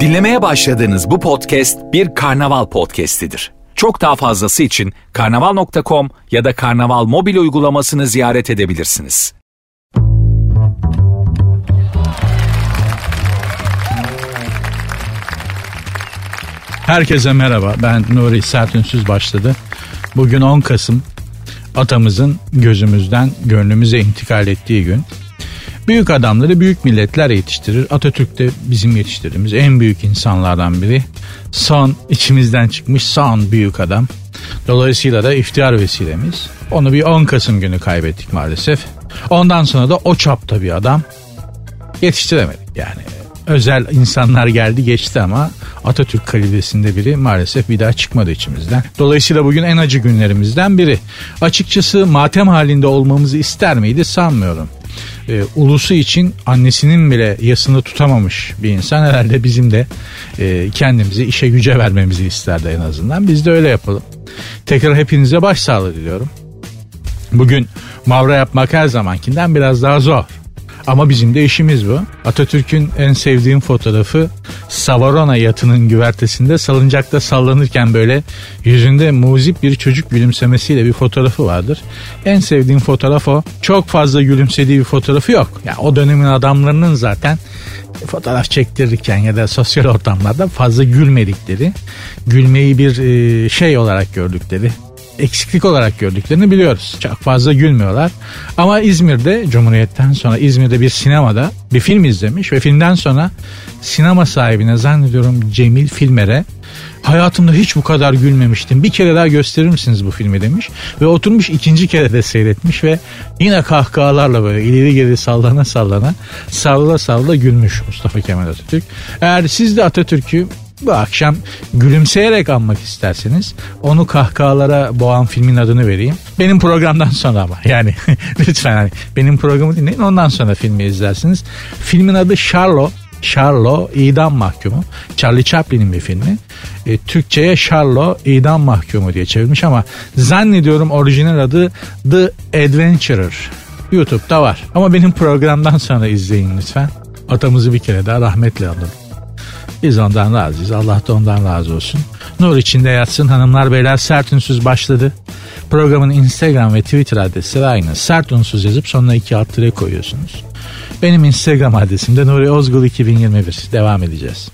Dinlemeye başladığınız bu podcast bir karnaval podcastidir. Çok daha fazlası için karnaval.com ya da karnaval mobil uygulamasını ziyaret edebilirsiniz. Herkese merhaba. Ben Nuri Sertünsüz başladı. Bugün 10 Kasım. Atamızın gözümüzden gönlümüze intikal ettiği gün. Büyük adamları büyük milletler yetiştirir. Atatürk de bizim yetiştirdiğimiz en büyük insanlardan biri. Son içimizden çıkmış son büyük adam. Dolayısıyla da iftihar vesilemiz. Onu bir 10 Kasım günü kaybettik maalesef. Ondan sonra da o çapta bir adam yetiştiremedik yani. Özel insanlar geldi geçti ama Atatürk kalibresinde biri maalesef bir daha çıkmadı içimizden. Dolayısıyla bugün en acı günlerimizden biri. Açıkçası matem halinde olmamızı ister miydi sanmıyorum e, ulusu için annesinin bile yasını tutamamış bir insan herhalde bizim de e, kendimizi işe güce vermemizi isterdi en azından. Biz de öyle yapalım. Tekrar hepinize başsağlığı diliyorum. Bugün mavra yapmak her zamankinden biraz daha zor. Ama bizim de işimiz bu. Atatürk'ün en sevdiğim fotoğrafı Savarona yatının güvertesinde salıncakta sallanırken böyle yüzünde muzip bir çocuk gülümsemesiyle bir fotoğrafı vardır. En sevdiğim fotoğraf o. Çok fazla gülümsediği bir fotoğrafı yok. Ya yani o dönemin adamlarının zaten fotoğraf çektirirken ya da sosyal ortamlarda fazla gülmedikleri, gülmeyi bir şey olarak gördükleri, eksiklik olarak gördüklerini biliyoruz. Çok fazla gülmüyorlar. Ama İzmir'de Cumhuriyet'ten sonra İzmir'de bir sinemada bir film izlemiş ve filmden sonra sinema sahibine zannediyorum Cemil Filmer'e hayatımda hiç bu kadar gülmemiştim. Bir kere daha gösterir misiniz bu filmi demiş. Ve oturmuş ikinci kere de seyretmiş ve yine kahkahalarla böyle ileri geri sallana sallana sallala sallala gülmüş Mustafa Kemal Atatürk. Eğer siz de Atatürk'ü bu akşam gülümseyerek anmak isterseniz onu kahkahalara boğan filmin adını vereyim. Benim programdan sonra ama yani lütfen hani benim programı dinleyin ondan sonra filmi izlersiniz. Filmin adı Charlo. Charlo idam mahkumu. Charlie Chaplin'in bir filmi. E, Türkçe'ye Charlo idam mahkumu diye çevirmiş ama zannediyorum orijinal adı The Adventurer. YouTube'da var. Ama benim programdan sonra izleyin lütfen. Atamızı bir kere daha rahmetle alın. Biz ondan razıyız. Allah da ondan razı olsun. Nur içinde yatsın hanımlar beyler sert ünsüz başladı. Programın Instagram ve Twitter adresi aynı. Sert unsuz yazıp sonuna iki alt koyuyorsunuz. Benim Instagram adresim de Nuri Ozgul 2021. Devam edeceğiz.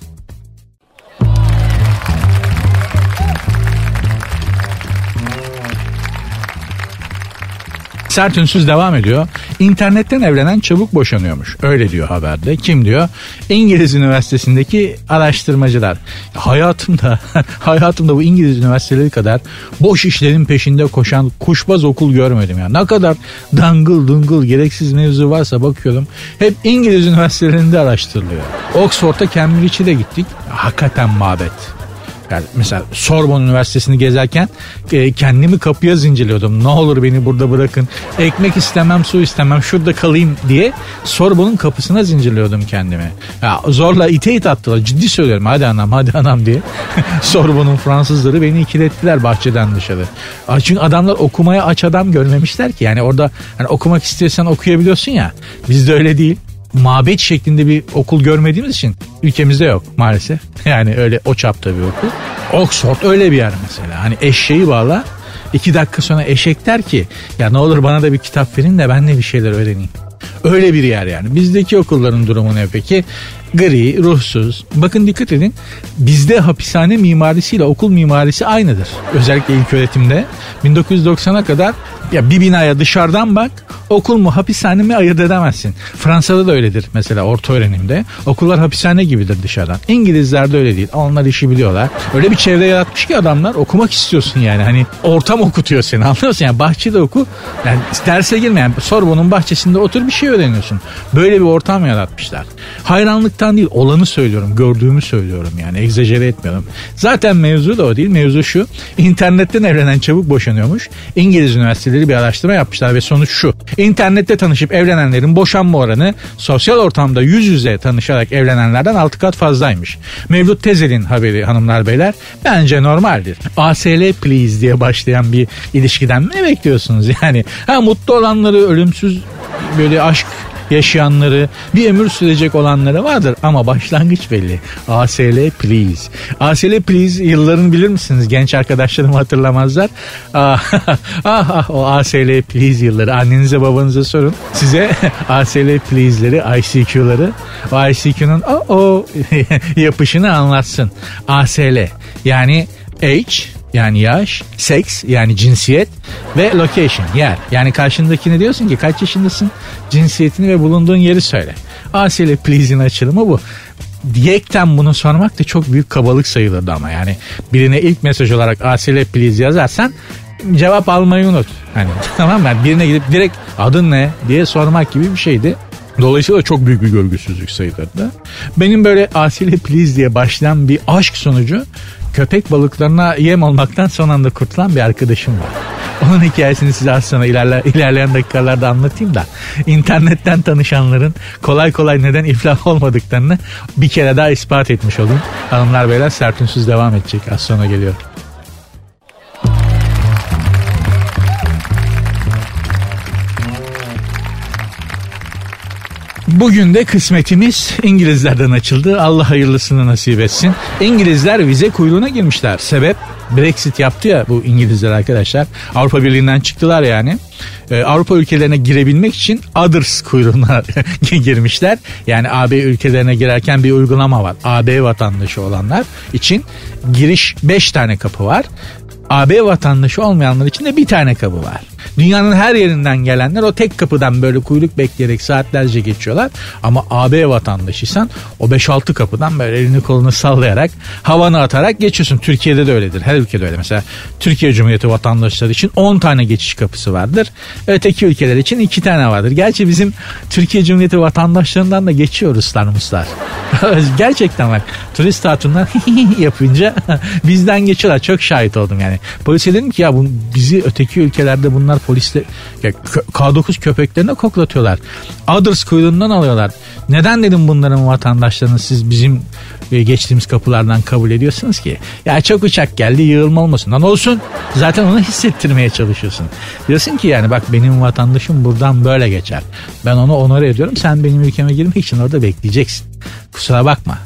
Sert ünsüz devam ediyor. İnternetten evlenen çabuk boşanıyormuş. Öyle diyor haberde. Kim diyor? İngiliz Üniversitesi'ndeki araştırmacılar. Hayatımda hayatımda bu İngiliz üniversiteleri kadar boş işlerin peşinde koşan kuşbaz okul görmedim ya. Ne kadar dangıl dungul gereksiz mevzu varsa bakıyorum. Hep İngiliz üniversitelerinde araştırılıyor. Oxford'a Cambridge'e de gittik. Hakikaten mabet. Yani mesela Sorbonne Üniversitesi'ni gezerken e, kendimi kapıya zincirliyordum. Ne olur beni burada bırakın. Ekmek istemem, su istemem, şurada kalayım diye Sorbonne'un kapısına zincirliyordum kendimi. Ya zorla ite it attılar. Ciddi söylüyorum. Hadi anam, hadi anam diye. Sorbonne'un Fransızları beni ikilettiler bahçeden dışarı. Çünkü adamlar okumaya aç adam görmemişler ki. Yani orada hani okumak istiyorsan okuyabiliyorsun ya. Bizde öyle değil mabet şeklinde bir okul görmediğimiz için ülkemizde yok maalesef. Yani öyle o çapta bir okul. Oxford öyle bir yer mesela. Hani eşeği bağla iki dakika sonra eşek der ki ya ne olur bana da bir kitap verin de ben de bir şeyler öğreneyim. Öyle bir yer yani. Bizdeki okulların durumu ne peki? Gri, ruhsuz. Bakın dikkat edin. Bizde hapishane mimarisiyle okul mimarisi aynıdır. Özellikle ilk öğretimde. 1990'a kadar ya bir binaya dışarıdan bak okul mu hapishane mi ayırt edemezsin. Fransa'da da öyledir mesela orta öğrenimde. Okullar hapishane gibidir dışarıdan. İngilizlerde öyle değil. Onlar işi biliyorlar. Öyle bir çevre yaratmış ki adamlar okumak istiyorsun yani. Hani ortam okutuyor seni anlıyorsun yani bahçede oku. Yani derse girmeyen Sorbon'un bahçesinde otur bir şey öğreniyorsun. Böyle bir ortam yaratmışlar. Hayranlıktan değil olanı söylüyorum. Gördüğümü söylüyorum yani. Egzajere etmiyorum. Zaten mevzu da o değil. Mevzu şu. İnternetten evlenen çabuk boşanıyormuş. İngiliz üniversiteleri bir araştırma yapmışlar ve sonuç şu. İnternette tanışıp evlenenlerin boşanma oranı sosyal ortamda yüz yüze tanışarak evlenenlerden 6 kat fazlaymış. Mevlüt Tezel'in haberi hanımlar beyler bence normaldir. ASL please diye başlayan bir ilişkiden ne bekliyorsunuz yani? Ha mutlu olanları ölümsüz böyle aşk yaşayanları, bir ömür sürecek olanları vardır ama başlangıç belli. ASL please. ASL please yıllarını bilir misiniz? Genç arkadaşlarım hatırlamazlar. Ah, ah, ah o ASL please yılları. Annenize babanıza sorun. Size ASL please'leri, ICQ'ları, o ICQ'nun o, o yapışını anlatsın. ASL yani H yani yaş, seks yani cinsiyet ve location yer. Yani karşındakine diyorsun ki kaç yaşındasın, cinsiyetini ve bulunduğun yeri söyle. ASL please'in açılımı bu. Diyekten bunu sormak da çok büyük kabalık sayılırdı ama yani birine ilk mesaj olarak ASL please yazarsan cevap almayı unut. Hani tamam mı? Yani birine gidip direkt adın ne diye sormak gibi bir şeydi. Dolayısıyla çok büyük bir görgüsüzlük sayılırdı. Benim böyle Asile Please diye başlayan bir aşk sonucu köpek balıklarına yem olmaktan son anda kurtulan bir arkadaşım var. Onun hikayesini size az sonra ilerle, ilerleyen dakikalarda anlatayım da internetten tanışanların kolay kolay neden iflah olmadıklarını bir kere daha ispat etmiş olayım. Hanımlar beyler sertünsüz devam edecek. Az sonra geliyor. Bugün de kısmetimiz İngilizlerden açıldı. Allah hayırlısını nasip etsin. İngilizler vize kuyruğuna girmişler. Sebep Brexit yaptı ya bu İngilizler arkadaşlar. Avrupa Birliği'nden çıktılar yani. Ee, Avrupa ülkelerine girebilmek için others kuyruğuna girmişler. Yani AB ülkelerine girerken bir uygulama var. AB vatandaşı olanlar için giriş 5 tane kapı var. AB vatandaşı olmayanlar için de bir tane kapı var. Dünyanın her yerinden gelenler o tek kapıdan böyle kuyruk bekleyerek saatlerce geçiyorlar. Ama AB vatandaşıysan o 5-6 kapıdan böyle elini kolunu sallayarak havanı atarak geçiyorsun. Türkiye'de de öyledir. Her ülkede öyle. Mesela Türkiye Cumhuriyeti vatandaşları için 10 tane geçiş kapısı vardır. Öteki ülkeler için 2 tane vardır. Gerçi bizim Türkiye Cumhuriyeti vatandaşlarından da geçiyor Ruslar Muslar. Gerçekten bak turist hatunlar yapınca bizden geçiyorlar. Çok şahit oldum yani. Polise dedim ki ya bu, bizi öteki ülkelerde bunlar polisle ya, K9 köpeklerine koklatıyorlar. Others kuyruğundan alıyorlar. Neden dedim bunların vatandaşlarını siz bizim e, geçtiğimiz kapılardan kabul ediyorsunuz ki? Ya çok uçak geldi yığılma olmasın. Lan olsun. Zaten onu hissettirmeye çalışıyorsun. Diyorsun ki yani bak benim vatandaşım buradan böyle geçer. Ben onu onore ediyorum. Sen benim ülkeme girmek için orada bekleyeceksin. Kusura bakma.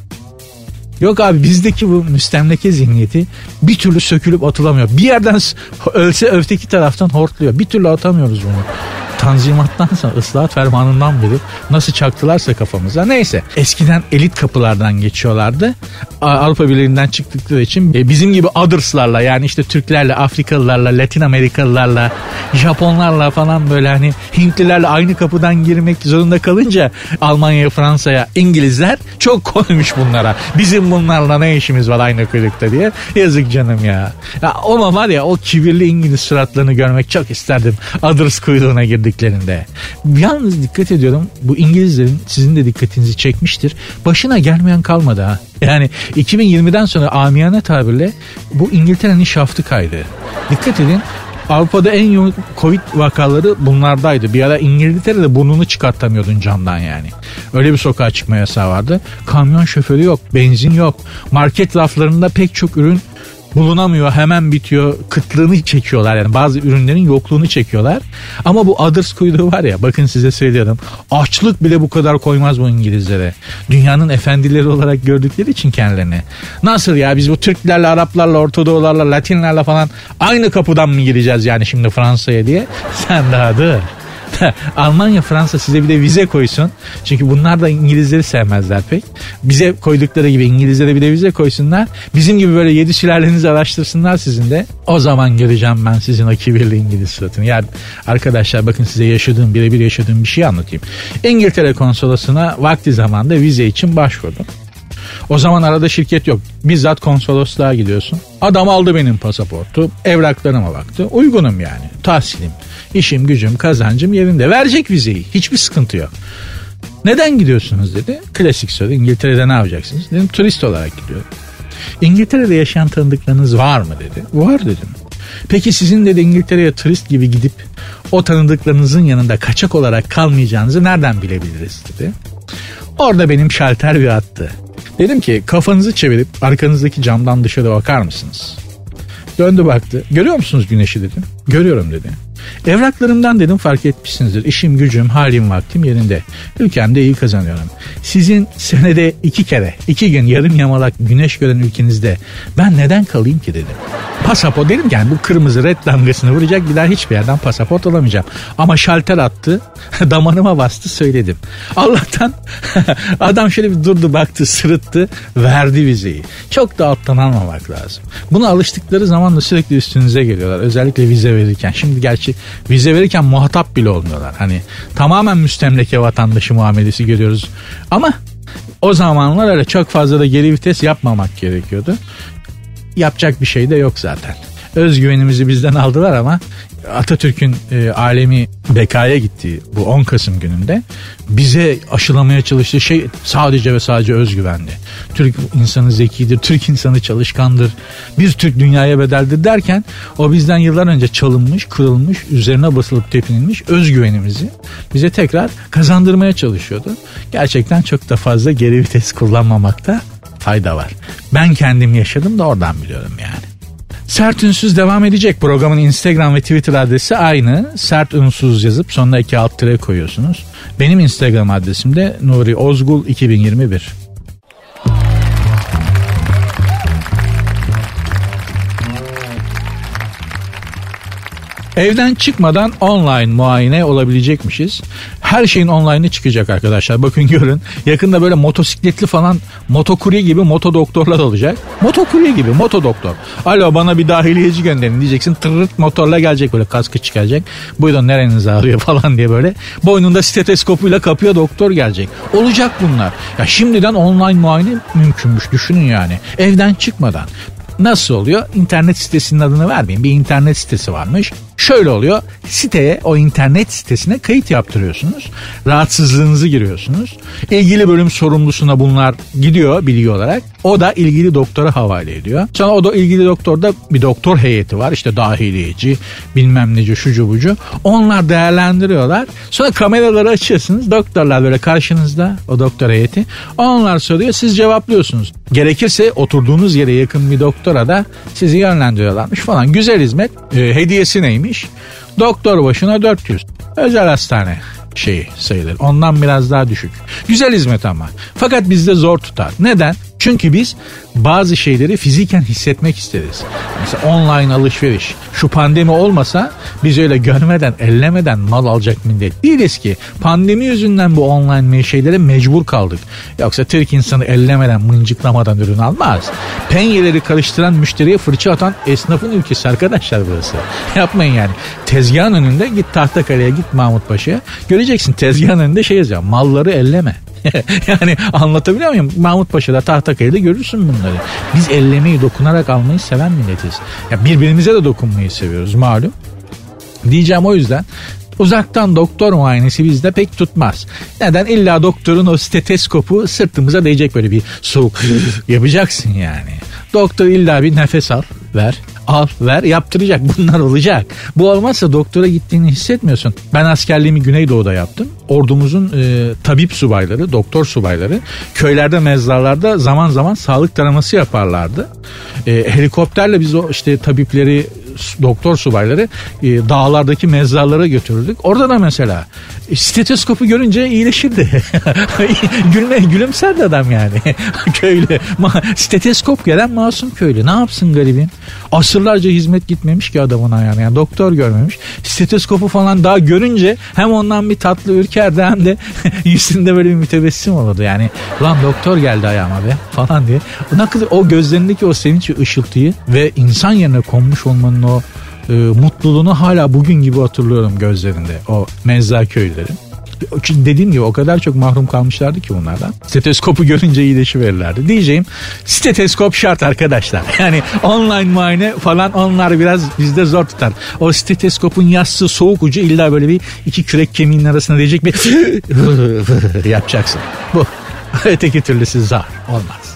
Yok abi bizdeki bu müstemleke zihniyeti bir türlü sökülüp atılamıyor. Bir yerden ölse öteki taraftan hortluyor. Bir türlü atamıyoruz bunu. Tanzimattan sonra ıslahat fermanından beri nasıl çaktılarsa kafamıza. Neyse eskiden elit kapılardan geçiyorlardı. Avrupa Birliği'nden çıktıkları için e, bizim gibi others'larla yani işte Türklerle, Afrikalılarla, Latin Amerikalılarla, Japonlarla falan böyle hani Hintlilerle aynı kapıdan girmek zorunda kalınca Almanya'ya, Fransa'ya İngilizler çok koymuş bunlara. Bizim bunlarla ne işimiz var aynı kuyrukta diye. Yazık canım ya. ya ama var ya o kibirli İngiliz suratlarını görmek çok isterdim. Others kuyruğuna girdiklerinde. Yalnız dikkat ediyorum bu İngilizlerin sizin de dikkatinizi çekmiştir. Başına gelmeyen kalmadı ha. Yani 2020'den sonra amiyane tabirle bu İngiltere'nin şaftı kaydı. Dikkat edin Avrupa'da en yoğun Covid vakaları bunlardaydı. Bir ara İngiltere'de burnunu çıkartamıyordun camdan yani. Öyle bir sokağa çıkma yasağı vardı. Kamyon şoförü yok, benzin yok. Market raflarında pek çok ürün bulunamıyor hemen bitiyor kıtlığını çekiyorlar. Yani bazı ürünlerin yokluğunu çekiyorlar. Ama bu others kuyruğu var ya bakın size söylüyorum. Açlık bile bu kadar koymaz bu İngilizlere. Dünyanın efendileri olarak gördükleri için kendilerini. Nasıl ya biz bu Türklerle Araplarla Ortodoğularla Latinlerle falan aynı kapıdan mı gireceğiz yani şimdi Fransa'ya diye? Sen daha dur Almanya, Fransa size bir de vize koysun. Çünkü bunlar da İngilizleri sevmezler pek. Bize koydukları gibi İngilizlere bir de vize koysunlar. Bizim gibi böyle yedi sülalenizi araştırsınlar sizin de. O zaman göreceğim ben sizin o kibirli İngiliz suratını. Yani arkadaşlar bakın size yaşadığım birebir yaşadığım bir şey anlatayım. İngiltere konsolosuna vakti zamanda vize için başvurdum. O zaman arada şirket yok. Bizzat konsolosluğa gidiyorsun. Adam aldı benim pasaportu. Evraklarıma baktı. Uygunum yani. Tahsilim. İşim gücüm kazancım yerinde. Verecek vizeyi. Hiçbir sıkıntı yok. Neden gidiyorsunuz dedi. Klasik soru. İngiltere'de ne yapacaksınız? Dedim turist olarak gidiyorum. İngiltere'de yaşayan tanıdıklarınız var mı dedi. Var dedim. Peki sizin de İngiltere'ye turist gibi gidip o tanıdıklarınızın yanında kaçak olarak kalmayacağınızı nereden bilebiliriz dedi. Orada benim şalter bir attı. Dedim ki kafanızı çevirip arkanızdaki camdan dışarı bakar mısınız? Döndü baktı. Görüyor musunuz güneşi dedim. Görüyorum dedi. Evraklarımdan dedim fark etmişsinizdir. İşim gücüm halim vaktim yerinde. Ülkemde iyi kazanıyorum. Sizin senede iki kere iki gün yarım yamalak güneş gören ülkenizde ben neden kalayım ki dedim. Pasaport dedim yani bu kırmızı red damgasını vuracak bir daha hiçbir yerden pasaport alamayacağım. Ama şalter attı damarıma bastı söyledim. Allah'tan adam şöyle bir durdu baktı sırıttı verdi vizeyi. Çok da alttan almamak lazım. Buna alıştıkları zaman da sürekli üstünüze geliyorlar. Özellikle vize verirken. Şimdi gerçi vize verirken muhatap bile olmuyorlar. Hani tamamen müstemleke vatandaşı muamelesi görüyoruz. Ama o zamanlar öyle çok fazla da geri vites yapmamak gerekiyordu. Yapacak bir şey de yok zaten özgüvenimizi bizden aldılar ama Atatürk'ün e, alemi bekaya gittiği bu 10 Kasım gününde bize aşılamaya çalıştığı şey sadece ve sadece özgüvendi. Türk insanı zekidir, Türk insanı çalışkandır, bir Türk dünyaya bedeldir derken o bizden yıllar önce çalınmış, kırılmış, üzerine basılıp tepinilmiş özgüvenimizi bize tekrar kazandırmaya çalışıyordu. Gerçekten çok da fazla geri vites kullanmamakta fayda var. Ben kendim yaşadım da oradan biliyorum yani. Sert Ünsüz devam edecek. Programın Instagram ve Twitter adresi aynı. Sert Ünsüz yazıp sonuna iki alt tire koyuyorsunuz. Benim Instagram adresim de Nuri Ozgul 2021. Evden çıkmadan online muayene olabilecekmişiz. Her şeyin online'ı çıkacak arkadaşlar. Bakın görün. Yakında böyle motosikletli falan motokurye gibi moto doktorlar olacak. Motokurye gibi moto doktor. Alo bana bir dahiliyeci gönderin diyeceksin. Tırırt motorla gelecek böyle kaskı çıkacak. Buyurun nereniz ağrıyor falan diye böyle. Boynunda steteskopuyla kapıya doktor gelecek. Olacak bunlar. Ya şimdiden online muayene mümkünmüş düşünün yani. Evden çıkmadan. Nasıl oluyor? İnternet sitesinin adını vermeyin. Bir internet sitesi varmış. Şöyle oluyor. Siteye o internet sitesine kayıt yaptırıyorsunuz. Rahatsızlığınızı giriyorsunuz. İlgili bölüm sorumlusuna bunlar gidiyor bilgi olarak. O da ilgili doktora havale ediyor. Sonra o da ilgili doktorda bir doktor heyeti var. İşte dahiliyeci, bilmem neci, şucu bucu. Onlar değerlendiriyorlar. Sonra kameraları açıyorsunuz. Doktorlar böyle karşınızda o doktor heyeti. Onlar soruyor siz cevaplıyorsunuz. Gerekirse oturduğunuz yere yakın bir doktora da sizi yönlendiriyorlarmış falan. Güzel hizmet. E, hediyesi neymiş? Doktor başına 400. Özel hastane şeyi sayılır. Ondan biraz daha düşük. Güzel hizmet ama. Fakat bizde zor tutar. Neden? Çünkü biz bazı şeyleri fiziken hissetmek isteriz. Mesela online alışveriş. Şu pandemi olmasa biz öyle görmeden, ellemeden mal alacak millet değiliz ki. Pandemi yüzünden bu online şeylere mecbur kaldık. Yoksa Türk insanı ellemeden, mıncıklamadan ürün almaz. Penyeleri karıştıran müşteriye fırça atan esnafın ülkesi arkadaşlar burası. Yapmayın yani. Tezgahın önünde git Tahtakale'ye git Mahmut Paşa'ya. Göreceksin tezgahın önünde şey yazıyor. Malları elleme. yani anlatabiliyor muyum? Mahmut Paşa'da Tahtakale'de görürsün bunları. Biz ellemeyi dokunarak almayı seven milletiz. Ya birbirimize de dokunmayı seviyoruz malum. Diyeceğim o yüzden Uzaktan doktor muayenesi bizde pek tutmaz. Neden? İlla doktorun o steteskopu sırtımıza değecek böyle bir soğuk yapacaksın yani. Doktor illa bir nefes al, ver, al, ver yaptıracak. Bunlar olacak. Bu olmazsa doktora gittiğini hissetmiyorsun. Ben askerliğimi Güneydoğu'da yaptım. Ordumuzun e, tabip subayları, doktor subayları köylerde, mezarlarda zaman zaman sağlık taraması yaparlardı. E, helikopterle biz o işte tabipleri doktor subayları e, dağlardaki mezarlara götürürdük. Orada da mesela e, stetoskopu görünce iyileşirdi. Gülme, gülümserdi adam yani. köylü. Ma, steteskop gelen masum köylü. Ne yapsın garibin? Asırlarca hizmet gitmemiş ki adamın ayağına. Yani doktor görmemiş. Stetoskopu falan daha görünce hem ondan bir tatlı ürkerdi hem de yüzünde böyle bir mütebessim olurdu. Yani lan doktor geldi ayağıma be falan diye. O, o gözlerindeki o sevinç ve ışıltıyı ve insan yerine konmuş olmanın o e, mutluluğunu hala bugün gibi hatırlıyorum gözlerinde o mezza köylerin. Dediğim gibi o kadar çok mahrum kalmışlardı ki bunlardan. Stetoskopu görünce iyileşiverirlerdi. Diyeceğim steteskop şart arkadaşlar. Yani online muayene falan onlar biraz bizde zor tutar. O steteskopun yassı soğuk ucu illa böyle bir iki kürek kemiğinin arasına diyecek bir yapacaksın. Bu. Öteki türlüsü zar. Olmaz.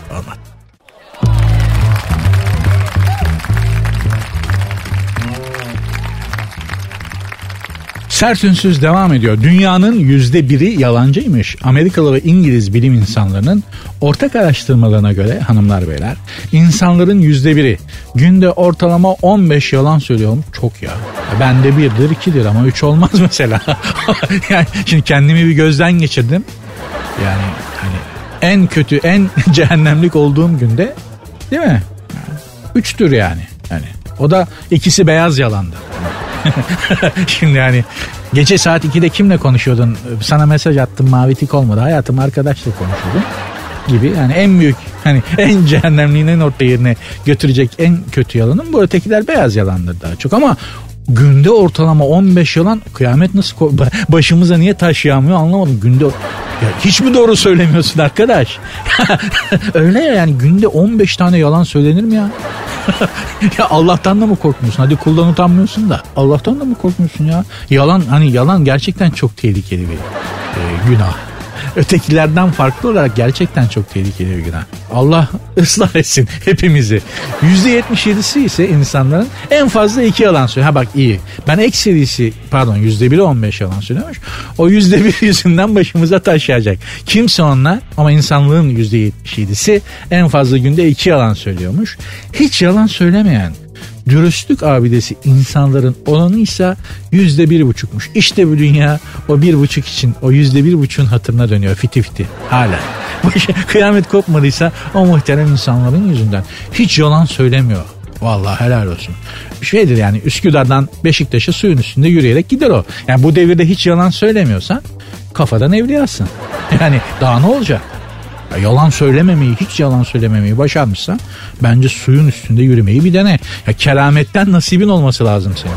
Sert ünsüz devam ediyor. Dünyanın yüzde biri yalancıymış. Amerikalı ve İngiliz bilim insanlarının ortak araştırmalarına göre hanımlar beyler insanların yüzde biri günde ortalama 15 yalan söylüyorum. Çok ya. Bende birdir ikidir ama üç olmaz mesela. yani şimdi kendimi bir gözden geçirdim. Yani hani en kötü en cehennemlik olduğum günde değil mi? Üçtür yani. Yani o da ikisi beyaz yalandı. Şimdi yani gece saat 2'de kimle konuşuyordun? Sana mesaj attım mavi tik olmadı. Hayatım arkadaşla konuşuyordum gibi. Yani en büyük hani en cehennemliğin en orta yerine götürecek en kötü yalanın bu ötekiler beyaz yalandır daha çok ama günde ortalama 15 yalan kıyamet nasıl başımıza niye taş yağmıyor anlamadım. Günde ya hiç mi doğru söylemiyorsun arkadaş? Öyle ya yani günde 15 tane yalan söylenir mi ya? ya Allah'tan da mı korkmuyorsun? Hadi kuldan utanmıyorsun da. Allah'tan da mı korkmuyorsun ya? Yalan hani yalan gerçekten çok tehlikeli bir e, günah ötekilerden farklı olarak gerçekten çok tehlikeli bir günah. Allah ıslah etsin hepimizi. %77'si ise insanların en fazla iki yalan söylüyor. Ha bak iyi. Ben ekserisi pardon %1'i 15 yalan söylüyormuş. O %1 yüzünden başımıza taş yağacak. Kimse onlar ama insanlığın %77'si en fazla günde iki yalan söylüyormuş. Hiç yalan söylemeyen dürüstlük abidesi insanların oranı ise yüzde bir buçukmuş. İşte bu dünya o bir buçuk için o yüzde bir buçuğun hatırına dönüyor fiti fiti hala. Kıyamet kopmadıysa o muhterem insanların yüzünden hiç yalan söylemiyor. Vallahi helal olsun. Şeydir yani Üsküdar'dan Beşiktaş'a suyun üstünde yürüyerek gider o. Yani bu devirde hiç yalan söylemiyorsan kafadan evliyasın. Yani daha ne olacak? Ya yalan söylememeyi, hiç yalan söylememeyi başarmışsan bence suyun üstünde yürümeyi bir dene. Ya kerametten nasibin olması lazım senin.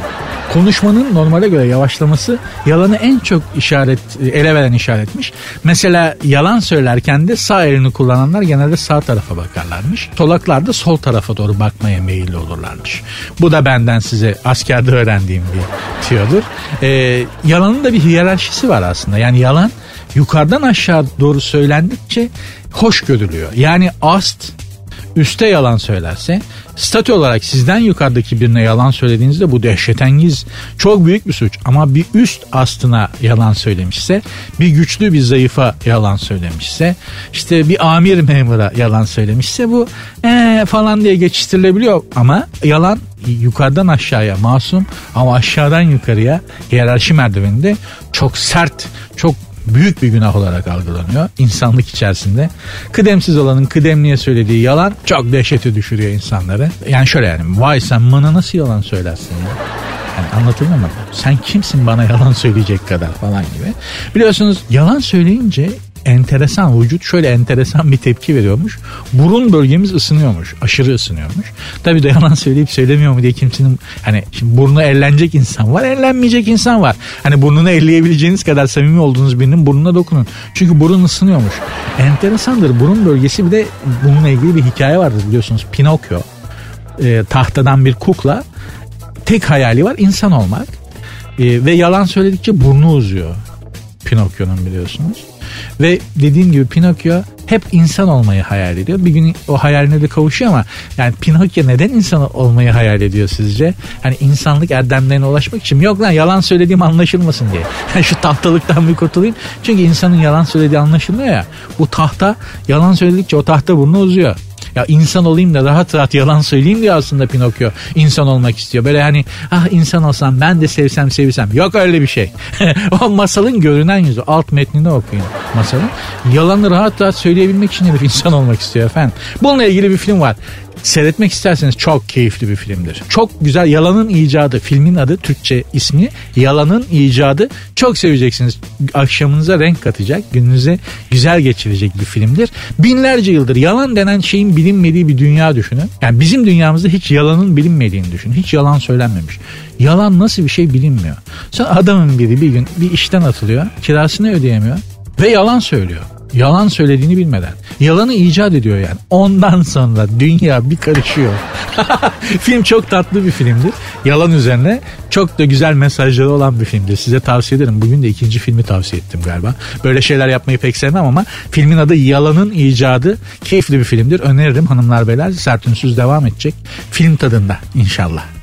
Konuşmanın normale göre yavaşlaması yalanı en çok işaret ele veren işaretmiş. Mesela yalan söylerken de sağ elini kullananlar genelde sağ tarafa bakarlarmış. Solaklar da sol tarafa doğru bakmaya meyilli olurlarmış. Bu da benden size askerde öğrendiğim bir tiyodur. Ee, yalanın da bir hiyerarşisi var aslında. Yani yalan yukarıdan aşağı doğru söylendikçe hoş görülüyor. Yani ast üste yalan söylerse statü olarak sizden yukarıdaki birine yalan söylediğinizde bu dehşetengiz çok büyük bir suç ama bir üst astına yalan söylemişse bir güçlü bir zayıfa yalan söylemişse işte bir amir memura yalan söylemişse bu ee falan diye geçiştirilebiliyor ama yalan yukarıdan aşağıya masum ama aşağıdan yukarıya hiyerarşi merdiveninde çok sert çok büyük bir günah olarak algılanıyor insanlık içerisinde. Kıdemsiz olanın kıdemliye söylediği yalan çok dehşete düşürüyor insanları. Yani şöyle yani vay sen bana nasıl yalan söylersin ya? Yani anlatılmıyor mu? Sen kimsin bana yalan söyleyecek kadar falan gibi. Biliyorsunuz yalan söyleyince enteresan vücut şöyle enteresan bir tepki veriyormuş. Burun bölgemiz ısınıyormuş. Aşırı ısınıyormuş. Tabii de yalan söyleyip söylemiyor mu diye kimsenin hani şimdi burnu ellenecek insan var, ellenmeyecek insan var. Hani burnunu elleyebileceğiniz kadar samimi olduğunuz birinin burnuna dokunun. Çünkü burun ısınıyormuş. Enteresandır. Burun bölgesi bir de bununla ilgili bir hikaye vardır biliyorsunuz. Pinokyo e, tahtadan bir kukla tek hayali var insan olmak. E, ve yalan söyledikçe burnu uzuyor. Pinokyo'nun biliyorsunuz. Ve dediğim gibi Pinokyo hep insan olmayı hayal ediyor. Bir gün o hayaline de kavuşuyor ama yani Pinokyo neden insan olmayı hayal ediyor sizce? Hani insanlık erdemlerine ulaşmak için yok lan yalan söylediğim anlaşılmasın diye. Yani şu tahtalıktan bir kurtulayım. Çünkü insanın yalan söylediği anlaşılmıyor ya. Bu tahta yalan söyledikçe o tahta burnu uzuyor. Ya insan olayım da rahat rahat yalan söyleyeyim diye aslında Pinokyo insan olmak istiyor. Böyle hani ah insan olsam ben de sevsem sevilsem. Yok öyle bir şey. o masalın görünen yüzü. Alt metnini okuyun masalın. Yalanı rahat rahat söyleyebilmek için herif insan olmak istiyor efendim. Bununla ilgili bir film var seyretmek isterseniz çok keyifli bir filmdir. Çok güzel Yalanın icadı filmin adı Türkçe ismi Yalanın icadı çok seveceksiniz. Akşamınıza renk katacak gününüze güzel geçirecek bir filmdir. Binlerce yıldır yalan denen şeyin bilinmediği bir dünya düşünün. Yani bizim dünyamızda hiç yalanın bilinmediğini düşünün. Hiç yalan söylenmemiş. Yalan nasıl bir şey bilinmiyor. Sonra adamın biri bir gün bir işten atılıyor kirasını ödeyemiyor ve yalan söylüyor. Yalan söylediğini bilmeden. Yalanı icat ediyor yani. Ondan sonra dünya bir karışıyor. Film çok tatlı bir filmdir. Yalan üzerine çok da güzel mesajları olan bir filmdir. Size tavsiye ederim. Bugün de ikinci filmi tavsiye ettim galiba. Böyle şeyler yapmayı pek sevmem ama filmin adı Yalanın icadı. Keyifli bir filmdir. Öneririm hanımlar beyler. Sertünsüz devam edecek. Film tadında inşallah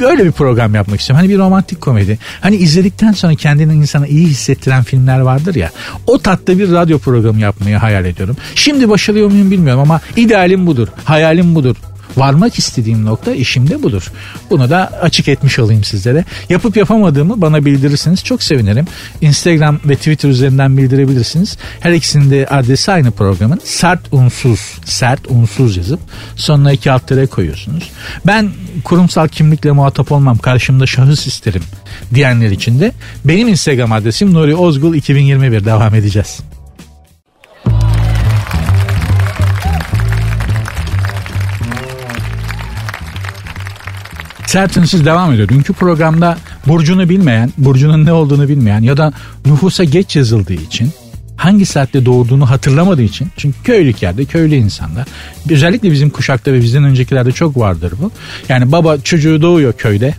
böyle bir program yapmak istiyorum. Hani bir romantik komedi. Hani izledikten sonra kendini insana iyi hissettiren filmler vardır ya. O tatta bir radyo programı yapmayı hayal ediyorum. Şimdi başarıyor muyum bilmiyorum ama idealim budur. Hayalim budur varmak istediğim nokta işimde budur. Bunu da açık etmiş olayım sizlere. Yapıp yapamadığımı bana bildirirseniz çok sevinirim. Instagram ve Twitter üzerinden bildirebilirsiniz. Her ikisinde adresi aynı programın. Sert unsuz, sert unsuz yazıp sonuna iki alt tere koyuyorsunuz. Ben kurumsal kimlikle muhatap olmam. Karşımda şahıs isterim diyenler için de benim Instagram adresim Nuri Ozgul 2021 devam edeceğiz. Sert Ünsüz devam ediyor. Dünkü programda burcunu bilmeyen, burcunun ne olduğunu bilmeyen ya da nüfusa geç yazıldığı için hangi saatte doğduğunu hatırlamadığı için çünkü köylük yerde köylü insanlar özellikle bizim kuşakta ve bizden öncekilerde çok vardır bu. Yani baba çocuğu doğuyor köyde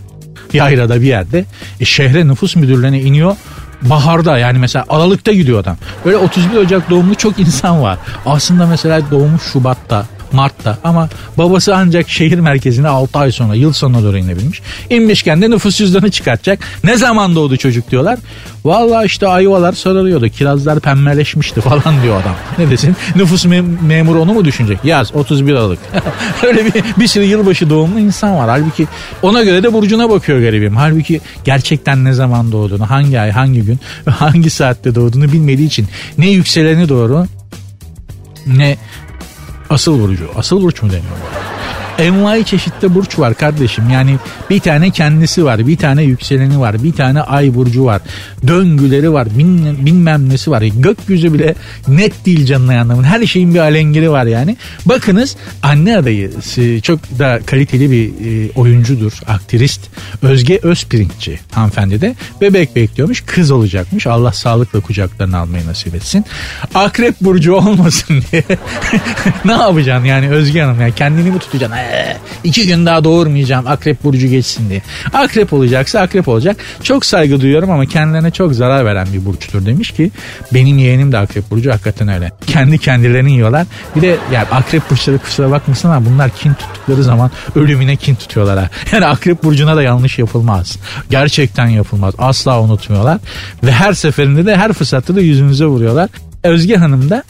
yayrada bir yerde e, şehre nüfus müdürlüğüne iniyor baharda yani mesela Aralık'ta gidiyor adam. Böyle 31 Ocak doğumlu çok insan var. Aslında mesela doğmuş Şubat'ta Mart'ta ama babası ancak şehir merkezine 6 ay sonra yıl sonuna doğru inebilmiş. İnmişken de nüfus cüzdanı çıkartacak. Ne zaman doğdu çocuk diyorlar. Valla işte ayvalar sarılıyordu. Kirazlar pembeleşmişti falan diyor adam. Ne desin? Nüfus mem- memuru onu mu düşünecek? Yaz 31 Aralık. Öyle bir, bir sürü yılbaşı doğumlu insan var. Halbuki ona göre de burcuna bakıyor garibim. Halbuki gerçekten ne zaman doğduğunu, hangi ay, hangi gün ve hangi saatte doğduğunu bilmediği için ne yükseleni doğru ne Asıl burcu. Asıl burç mu deniyor? Envai çeşitli burç var kardeşim. Yani bir tane kendisi var, bir tane yükseleni var, bir tane ay burcu var. Döngüleri var, bin, bilmem nesi var. Gökyüzü bile net değil canına anlamın. Her şeyin bir alengiri var yani. Bakınız anne adayı çok da kaliteli bir e, oyuncudur, aktrist. Özge Özpirinççi hanımefendi de bebek bekliyormuş. Kız olacakmış. Allah sağlıkla kucaklarına almayı nasip etsin. Akrep burcu olmasın diye. ne yapacaksın yani Özge Hanım? Yani kendini mi tutacaksın? İki gün daha doğurmayacağım akrep burcu geçsin diye. Akrep olacaksa akrep olacak. Çok saygı duyuyorum ama kendilerine çok zarar veren bir burçtur demiş ki benim yeğenim de akrep burcu hakikaten öyle. Kendi kendilerini yiyorlar. Bir de yani akrep burçları kusura bakmasın ama bunlar kin tuttukları zaman ölümüne kin tutuyorlar ha. Yani akrep burcuna da yanlış yapılmaz. Gerçekten yapılmaz. Asla unutmuyorlar. Ve her seferinde de her fırsatta da yüzünüze vuruyorlar. Özge Hanım da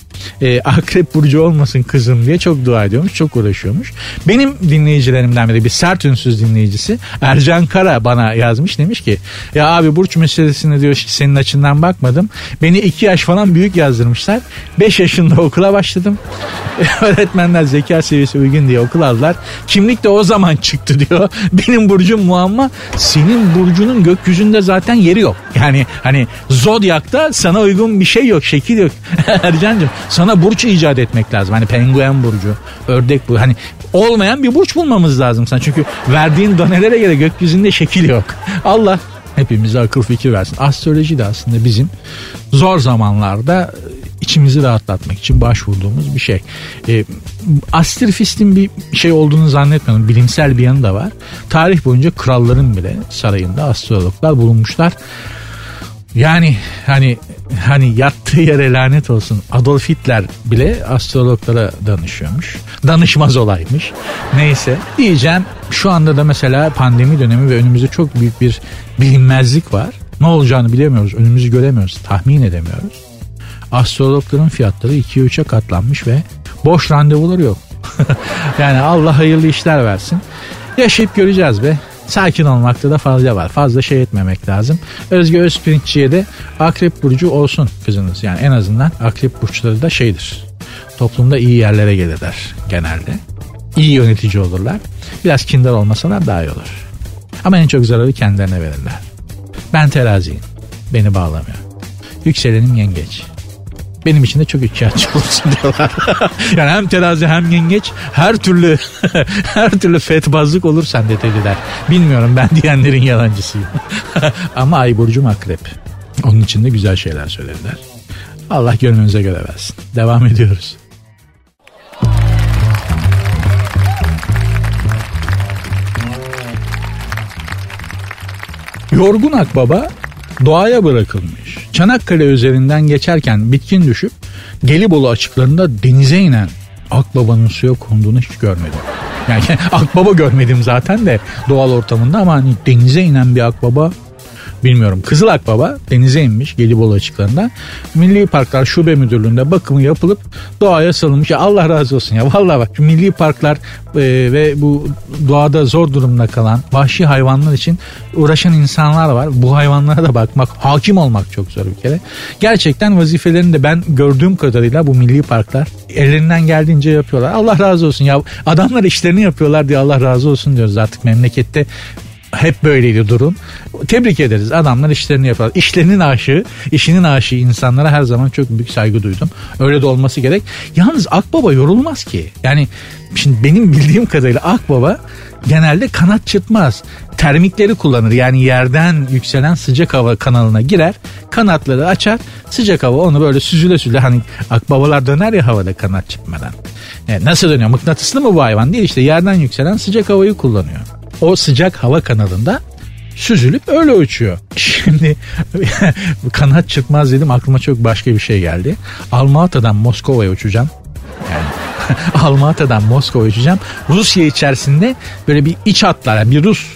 e, akrep burcu olmasın kızım diye çok dua ediyormuş. Çok uğraşıyormuş. Benim dinleyicilerimden biri bir sert ünsüz dinleyicisi Ercan Kara bana yazmış. Demiş ki ya abi burç meselesini diyor senin açından bakmadım. Beni iki yaş falan büyük yazdırmışlar. Beş yaşında okula başladım. Öğretmenler zeka seviyesi uygun diye okul aldılar. Kimlik de o zaman çıktı diyor. Benim burcum muamma. Senin burcunun gökyüzünde zaten yeri yok. Yani hani zodyakta sana uygun bir şey yok, şekil yok. Ercan'cığım sana burç icat etmek lazım. Hani penguen burcu, ördek bu. Hani olmayan bir burç bulmamız lazım sana. Çünkü verdiğin donelere göre gökyüzünde şekil yok. Allah hepimize akıl fikir versin. Astroloji de aslında bizim zor zamanlarda içimizi rahatlatmak için başvurduğumuz bir şey. E, astrofistin bir şey olduğunu zannetmiyorum. Bilimsel bir yanı da var. Tarih boyunca kralların bile sarayında astrologlar bulunmuşlar. Yani hani hani yattığı yere lanet olsun Adolf Hitler bile astrologlara danışıyormuş. Danışmaz olaymış. Neyse diyeceğim şu anda da mesela pandemi dönemi ve önümüzde çok büyük bir bilinmezlik var. Ne olacağını bilemiyoruz. Önümüzü göremiyoruz. Tahmin edemiyoruz. Astrologların fiyatları 2'ye 3'e katlanmış ve boş randevuları yok. yani Allah hayırlı işler versin. Yaşayıp göreceğiz be. Sakin olmakta da fazla var. Fazla şey etmemek lazım. Özge Özpirinççi'ye de akrep burcu olsun kızınız. Yani en azından akrep burçları da şeydir. Toplumda iyi yerlere gelirler genelde. İyi yönetici olurlar. Biraz kindar olmasalar daha iyi olur. Ama en çok zararı kendilerine verirler. Ben teraziyim. Beni bağlamıyor. Yükselenim yengeç benim için de çok ihtiyaç olsun diyorlar. yani hem terazi hem yengeç her türlü her türlü fetbazlık olur sende dediler. Bilmiyorum ben diyenlerin yalancısıyım. Ama ay burcum akrep. Onun için de güzel şeyler söylediler. Allah gönlünüze göre versin. Devam ediyoruz. Yorgun Akbaba doğaya bırakılmış. Çanakkale üzerinden geçerken bitkin düşüp Gelibolu açıklarında denize inen Akbaba'nın suya konduğunu hiç görmedim. Yani akbaba görmedim zaten de doğal ortamında ama hani denize inen bir akbaba bilmiyorum. Kızıl Akbaba denize inmiş Gelibolu açıklarında. Milli Parklar Şube Müdürlüğü'nde bakımı yapılıp doğaya salınmış. Ya Allah razı olsun ya. Vallahi bak milli parklar e, ve bu doğada zor durumda kalan vahşi hayvanlar için uğraşan insanlar var. Bu hayvanlara da bakmak, hakim olmak çok zor bir kere. Gerçekten vazifelerini de ben gördüğüm kadarıyla bu milli parklar ellerinden geldiğince yapıyorlar. Allah razı olsun ya. Adamlar işlerini yapıyorlar diye Allah razı olsun diyoruz artık memlekette hep böyleydi durum. Tebrik ederiz. Adamlar işlerini yapar. İşlerinin aşığı, işinin aşığı insanlara her zaman çok büyük saygı duydum. Öyle de olması gerek. Yalnız Akbaba yorulmaz ki. Yani şimdi benim bildiğim kadarıyla Akbaba genelde kanat çırpmaz. Termikleri kullanır. Yani yerden yükselen sıcak hava kanalına girer. Kanatları açar. Sıcak hava onu böyle süzüle süzüle hani akbabalar döner ya havada kanat çırpmadan. Yani nasıl dönüyor? Mıknatıslı mı bu hayvan? Değil işte yerden yükselen sıcak havayı kullanıyor o sıcak hava kanalında süzülüp öyle uçuyor. Şimdi kanat çıkmaz dedim aklıma çok başka bir şey geldi. Almata'dan Moskova'ya uçacağım. Yani Almata'dan Moskova'ya uçacağım. Rusya içerisinde böyle bir iç hatlar yani bir Rus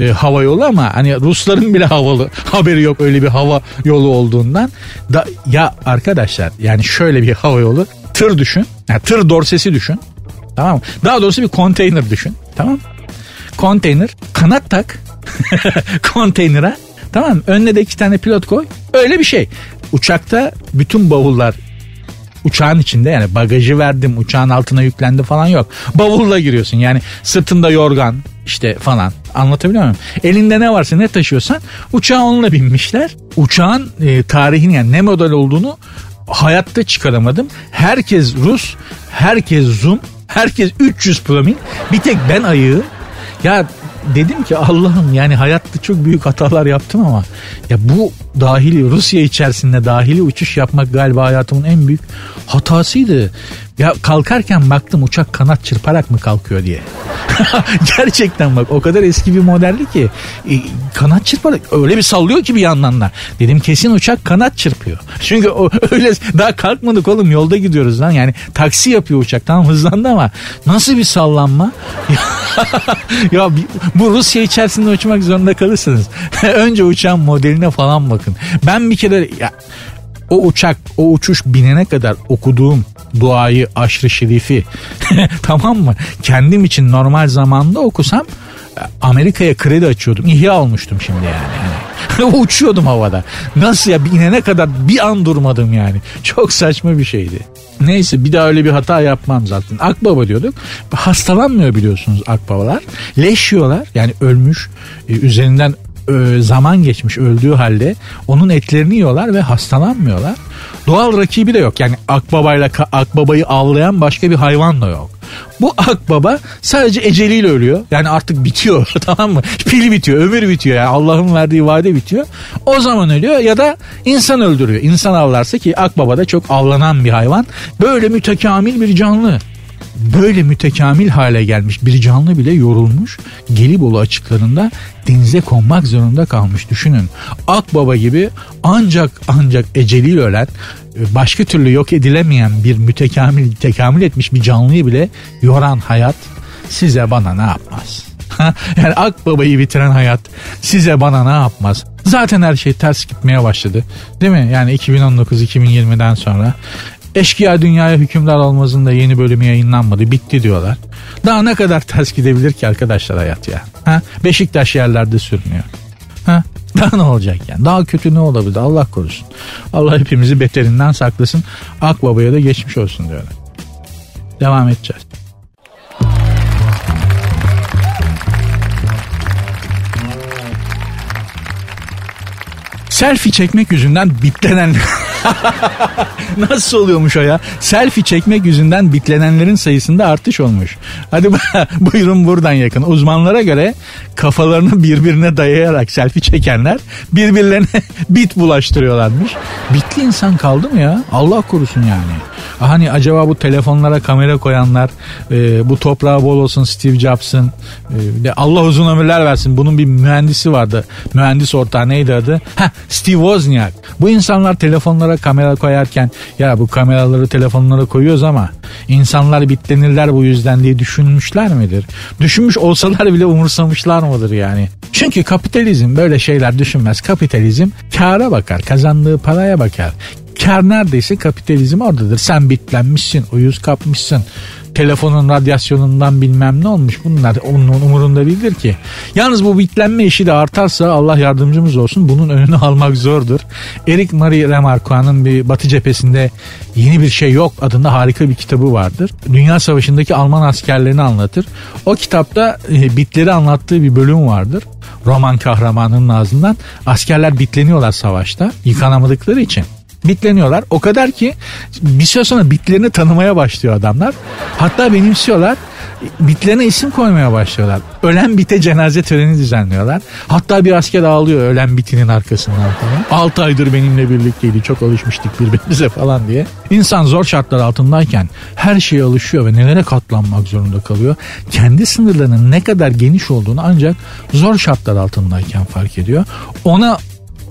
e, hava yolu ama hani Rusların bile havalı haberi yok öyle bir hava yolu olduğundan. Da, ya arkadaşlar yani şöyle bir hava yolu tır düşün. Yani tır dorsesi düşün. Tamam mı? Daha doğrusu bir konteyner düşün. Tamam mı? Konteyner kanat tak konteynera tamam önüne de iki tane pilot koy öyle bir şey uçakta bütün bavullar uçağın içinde yani bagajı verdim uçağın altına yüklendi falan yok. Bavulla giriyorsun yani sırtında yorgan işte falan anlatabiliyor muyum? Elinde ne varsa ne taşıyorsan uçağa onunla binmişler. Uçağın e, tarihini yani ne model olduğunu hayatta çıkaramadım. Herkes Rus, herkes Zoom, herkes 300 promil. Bir tek ben ayığı ya dedim ki Allah'ım yani hayatta çok büyük hatalar yaptım ama ya bu dahili Rusya içerisinde dahili uçuş yapmak galiba hayatımın en büyük hatasıydı. Ya kalkarken baktım uçak kanat çırparak mı kalkıyor diye. Gerçekten bak o kadar eski bir modelli ki e, kanat çırparak öyle bir sallıyor ki bir yandan da. Dedim kesin uçak kanat çırpıyor. Çünkü o, öyle daha kalkmadık oğlum yolda gidiyoruz lan. Yani taksi yapıyor uçak tamam hızlandı ama nasıl bir sallanma? ya bu Rusya içerisinde uçmak zorunda kalırsınız. Önce uçağın modeline falan bakın. Ben bir kere ya, o uçak, o uçuş binene kadar okuduğum duayı, aşrı şerifi tamam mı? Kendim için normal zamanda okusam Amerika'ya kredi açıyordum. İhya olmuştum şimdi yani. Uçuyordum havada. Nasıl ya binene kadar bir an durmadım yani. Çok saçma bir şeydi. Neyse bir daha öyle bir hata yapmam zaten. Akbaba diyorduk. Hastalanmıyor biliyorsunuz akbabalar. Leş yiyorlar yani ölmüş e, üzerinden e, zaman geçmiş öldüğü halde onun etlerini yiyorlar ve hastalanmıyorlar. Doğal rakibi de yok. Yani akbabayla akbabayı avlayan başka bir hayvan da yok. Bu akbaba sadece eceliyle ölüyor. Yani artık bitiyor tamam mı? Pil bitiyor, ömür bitiyor. Yani Allah'ın verdiği vade bitiyor. O zaman ölüyor ya da insan öldürüyor. İnsan avlarsa ki akbaba da çok avlanan bir hayvan. Böyle mütekamil bir canlı böyle mütekamil hale gelmiş bir canlı bile yorulmuş Gelibolu açıklarında denize konmak zorunda kalmış düşünün. Akbaba gibi ancak ancak eceliyle ölen başka türlü yok edilemeyen bir mütekamil tekamül etmiş bir canlıyı bile yoran hayat size bana ne yapmaz? yani Akbaba'yı bitiren hayat size bana ne yapmaz? Zaten her şey ters gitmeye başladı. Değil mi? Yani 2019-2020'den sonra Eşkıya Dünyaya Hükümdar Olmaz'ın da yeni bölümü yayınlanmadı. Bitti diyorlar. Daha ne kadar ters gidebilir ki arkadaşlar hayat ya? Ha? Beşiktaş yerlerde sürünüyor. Ha? Daha ne olacak yani? Daha kötü ne olabilir? Allah korusun. Allah hepimizi beterinden saklasın. Akbaba'ya da geçmiş olsun diyorlar. Devam edeceğiz. Selfie çekmek yüzünden bitlenen Nasıl oluyormuş o ya? Selfie çekmek yüzünden bitlenenlerin sayısında artış olmuş. Hadi buyurun buradan yakın. Uzmanlara göre kafalarını birbirine dayayarak selfie çekenler birbirlerine bit bulaştırıyorlarmış. Bitli insan kaldı mı ya? Allah korusun yani. Hani acaba bu telefonlara kamera koyanlar e, bu toprağı bol olsun Steve Jobs'ın e, Allah uzun ömürler versin. Bunun bir mühendisi vardı. Mühendis ortağı neydi adı? Heh, Steve Wozniak. Bu insanlar telefonlara kamera koyarken ya bu kameraları telefonlara koyuyoruz ama insanlar bitlenirler bu yüzden diye düşünmüşler midir? Düşünmüş olsalar bile umursamışlar mıdır yani? Çünkü kapitalizm böyle şeyler düşünmez. Kapitalizm kâra bakar, kazandığı paraya bakar. Kar neredeyse kapitalizm oradadır. Sen bitlenmişsin, uyuz kapmışsın telefonun radyasyonundan bilmem ne olmuş bunlar onun umurunda değildir ki. Yalnız bu bitlenme işi de artarsa Allah yardımcımız olsun bunun önünü almak zordur. Eric Marie Remarque'nin bir Batı cephesinde yeni bir şey yok adında harika bir kitabı vardır. Dünya Savaşı'ndaki Alman askerlerini anlatır. O kitapta e, bitleri anlattığı bir bölüm vardır. Roman kahramanının ağzından askerler bitleniyorlar savaşta yıkanamadıkları için bitleniyorlar. O kadar ki bir süre sonra bitlerini tanımaya başlıyor adamlar. Hatta benimsiyorlar. Bitlerine isim koymaya başlıyorlar. Ölen bite cenaze töreni düzenliyorlar. Hatta bir asker ağlıyor ölen bitinin arkasından falan. 6 aydır benimle birlikteydi çok alışmıştık birbirimize falan diye. İnsan zor şartlar altındayken her şeye alışıyor ve nelere katlanmak zorunda kalıyor. Kendi sınırlarının ne kadar geniş olduğunu ancak zor şartlar altındayken fark ediyor. Ona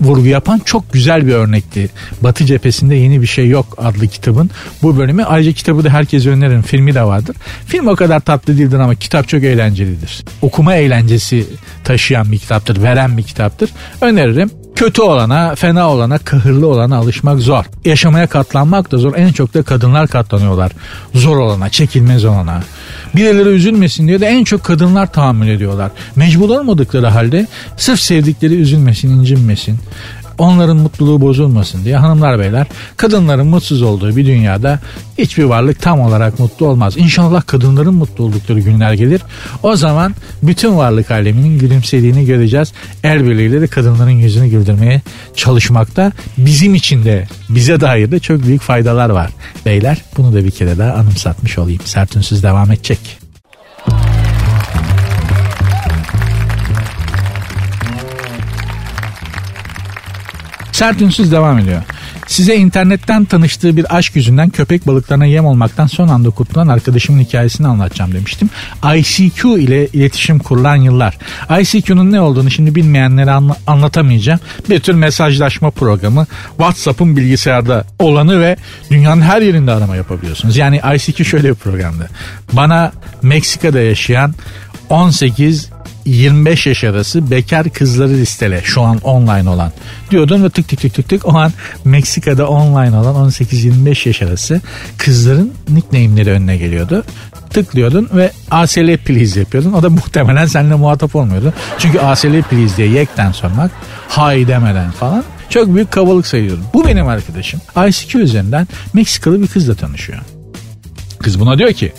vurgu yapan çok güzel bir örnekti. Batı cephesinde yeni bir şey yok adlı kitabın bu bölümü. Ayrıca kitabı da herkese öneririm. Filmi de vardır. Film o kadar tatlı değildir ama kitap çok eğlencelidir. Okuma eğlencesi taşıyan bir kitaptır, veren bir kitaptır. Öneririm. Kötü olana, fena olana, kahırlı olana alışmak zor. Yaşamaya katlanmak da zor. En çok da kadınlar katlanıyorlar. Zor olana, çekilmez olana. Birileri üzülmesin diye de en çok kadınlar tahammül ediyorlar. Mecbur olmadıkları halde sırf sevdikleri üzülmesin, incinmesin onların mutluluğu bozulmasın diye hanımlar beyler kadınların mutsuz olduğu bir dünyada hiçbir varlık tam olarak mutlu olmaz. İnşallah kadınların mutlu oldukları günler gelir. O zaman bütün varlık aleminin gülümsediğini göreceğiz. El birliğiyle de kadınların yüzünü güldürmeye çalışmakta bizim için de bize dair de çok büyük faydalar var. Beyler bunu da bir kere daha anımsatmış olayım. Sertünsüz devam edecek. Sert ünsüz devam ediyor. Size internetten tanıştığı bir aşk yüzünden köpek balıklarına yem olmaktan son anda kurtulan arkadaşımın hikayesini anlatacağım demiştim. ICQ ile iletişim kurulan yıllar. ICQ'nun ne olduğunu şimdi bilmeyenlere anla- anlatamayacağım. Bir tür mesajlaşma programı. WhatsApp'ın bilgisayarda olanı ve dünyanın her yerinde arama yapabiliyorsunuz. Yani ICQ şöyle bir programdı. Bana Meksika'da yaşayan 18 25 yaş arası bekar kızları listele şu an online olan diyordun ve tık tık tık tık tık o an Meksika'da online olan 18-25 yaş arası kızların nickname'leri önüne geliyordu tıklıyordun ve ASL please yapıyordun. O da muhtemelen seninle muhatap olmuyordu. Çünkü ASL please diye yekten sormak, hay demeden falan çok büyük kabalık sayıyordu. Bu benim arkadaşım. ICQ üzerinden Meksikalı bir kızla tanışıyor. Kız buna diyor ki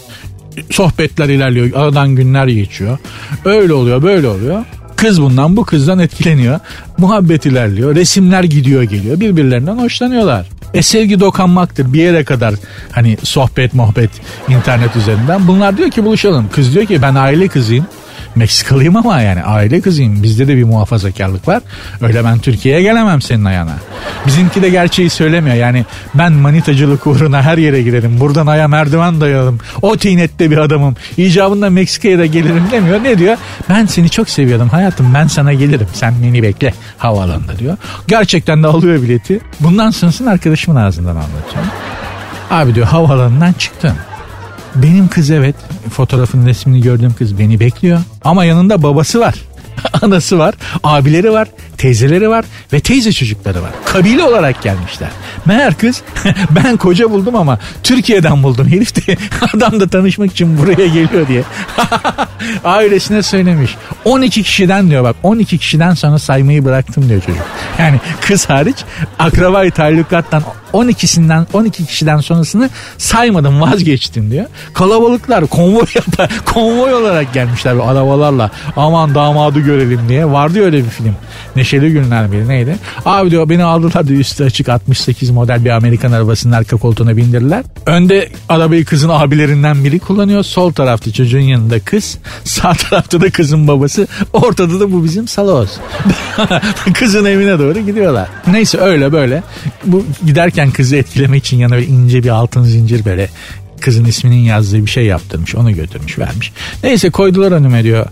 sohbetler ilerliyor. Aradan günler geçiyor. Öyle oluyor böyle oluyor. Kız bundan bu kızdan etkileniyor. Muhabbet ilerliyor. Resimler gidiyor geliyor. Birbirlerinden hoşlanıyorlar. E sevgi dokanmaktır bir yere kadar hani sohbet muhabbet internet üzerinden. Bunlar diyor ki buluşalım. Kız diyor ki ben aile kızıyım. Meksikalıyım ama yani aile kızıyım. Bizde de bir muhafazakarlık var. Öyle ben Türkiye'ye gelemem senin ayağına. Bizimki de gerçeği söylemiyor. Yani ben manitacılık uğruna her yere girerim. Buradan aya merdiven dayalım. O tinette bir adamım. İcabında Meksika'ya da gelirim demiyor. Ne diyor? Ben seni çok seviyordum hayatım. Ben sana gelirim. Sen beni bekle havaalanında diyor. Gerçekten de alıyor bileti. Bundan sonrasını arkadaşımın ağzından anlatacağım. Abi diyor havaalanından çıktım. Benim kız evet fotoğrafın resmini gördüğüm kız beni bekliyor. Ama yanında babası var. Anası var, abileri var, teyzeleri var ve teyze çocukları var. Kabile olarak gelmişler. Meğer kız ben koca buldum ama Türkiye'den buldum. Herif de adam da tanışmak için buraya geliyor diye. Ailesine söylemiş. 12 kişiden diyor bak 12 kişiden sonra saymayı bıraktım diyor çocuk. Yani kız hariç akrabayı talukattan 12'sinden 12 kişiden sonrasını saymadım vazgeçtim diyor. Kalabalıklar konvoy yapar, konvoy olarak gelmişler arabalarla. Aman damadı görelim diye. Vardı öyle bir film. Neşeli Günler miydi neydi? Abi diyor beni aldılar diyor üstü açık 68 model bir Amerikan arabasının arka koltuğuna bindirdiler. Önde arabayı kızın abilerinden biri kullanıyor. Sol tarafta çocuğun yanında kız. Sağ tarafta da kızın babası. Ortada da bu bizim Salos. kızın evine doğru gidiyorlar. Neyse öyle böyle. Bu giderken kızı etkilemek için yanına böyle ince bir altın zincir böyle kızın isminin yazdığı bir şey yaptırmış. Onu götürmüş vermiş. Neyse koydular önüme diyor.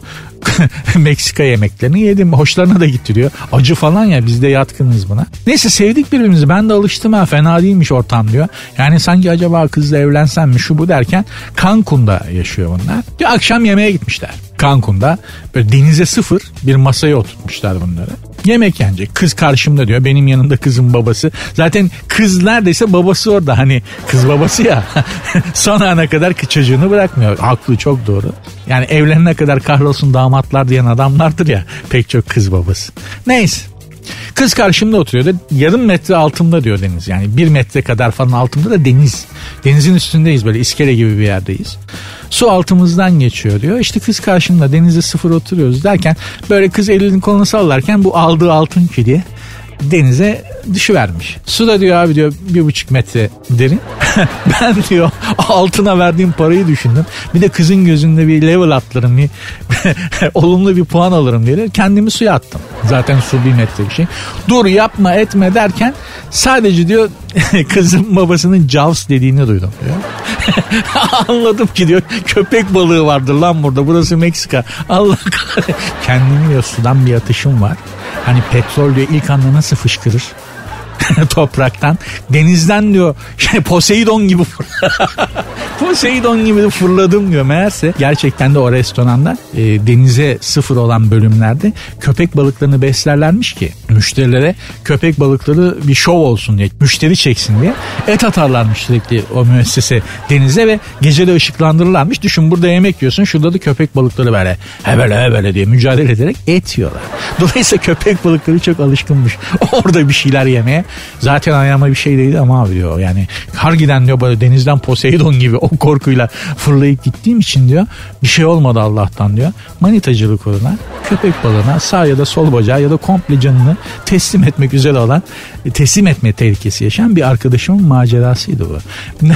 Meksika yemeklerini yedim. Hoşlarına da gitti diyor. Acı falan ya biz de yatkınız buna. Neyse sevdik birbirimizi. Ben de alıştım ha fena değilmiş ortam diyor. Yani sanki acaba kızla evlensem mi şu bu derken Cancun'da yaşıyor bunlar. Diyor akşam yemeğe gitmişler. Cancun'da böyle denize sıfır bir masaya oturtmuşlar bunları. Yemek yenecek. Kız karşımda diyor. Benim yanımda kızın babası. Zaten kız neredeyse babası orada. Hani kız babası ya. Son ana kadar çocuğunu bırakmıyor. Haklı çok doğru. Yani evlenene kadar kahrolsun damatlar diyen adamlardır ya. Pek çok kız babası. Neyse. Kız karşımda oturuyor. Yarım metre altımda diyor deniz. Yani bir metre kadar falan altımda da deniz. Denizin üstündeyiz böyle iskele gibi bir yerdeyiz. Su altımızdan geçiyor diyor. İşte kız karşımda denize sıfır oturuyoruz derken böyle kız elini kolunu sallarken bu aldığı altın küdiye denize düşüvermiş. Su da diyor abi diyor bir buçuk metre derin. ben diyor altına verdiğim parayı düşündüm. Bir de kızın gözünde bir level atlarım bir olumlu bir puan alırım diye kendimi suya attım. Zaten su bir metre bir şey. Dur yapma etme derken sadece diyor kızın babasının Jaws dediğini duydum diyor. Anladım ki diyor köpek balığı vardır lan burada burası Meksika. Allah Kendimi diyor sudan bir atışım var. Hani petrol diyor ilk anda nasıl fışkırır? topraktan. Denizden diyor şey, Poseidon gibi Poseidon gibi fırladım diyor. Meğerse gerçekten de o restoranda e, denize sıfır olan bölümlerde köpek balıklarını beslerlermiş ki müşterilere köpek balıkları bir şov olsun diye müşteri çeksin diye et atarlarmış sürekli o müessese denize ve gecede ışıklandırırlarmış. Düşün burada yemek yiyorsun şurada da köpek balıkları böyle hebele hebele diye mücadele ederek et yiyorlar. Dolayısıyla köpek balıkları çok alışkınmış orada bir şeyler yemeye. Zaten ayağıma bir şey değildi ama abi diyor yani har giden diyor böyle denizden Poseidon gibi o korkuyla fırlayıp gittiğim için diyor bir şey olmadı Allah'tan diyor. Manitacılık uğruna köpek balığına sağ ya da sol bacağı ya da komple canını teslim etmek üzere olan e, teslim etme tehlikesi yaşayan bir arkadaşımın macerasıydı bu.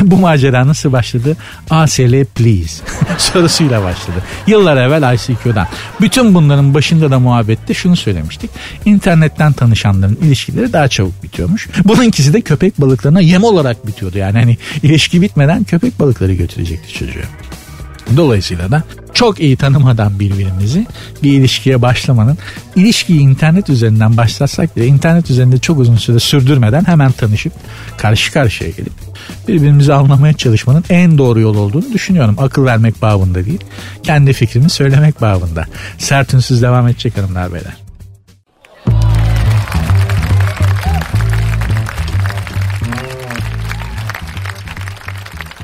Bu macera nasıl başladı? ASL please sorusuyla başladı. Yıllar evvel ICQ'dan. Bütün bunların başında da muhabbette şunu söylemiştik. İnternetten tanışanların ilişkileri daha çabuk bitiyormuş. Bununkisi de köpek balıklarına yem olarak bitiyordu. Yani hani ilişki bitmeden köpek balıkları götürecekti çocuğu. Dolayısıyla da çok iyi tanımadan birbirimizi bir ilişkiye başlamanın ilişkiyi internet üzerinden başlatsak bile internet üzerinde çok uzun süre sürdürmeden hemen tanışıp karşı karşıya gelip birbirimizi anlamaya çalışmanın en doğru yol olduğunu düşünüyorum. Akıl vermek babında değil, kendi fikrimi söylemek babında. Sert ünsüz devam edecek hanımlar beyler.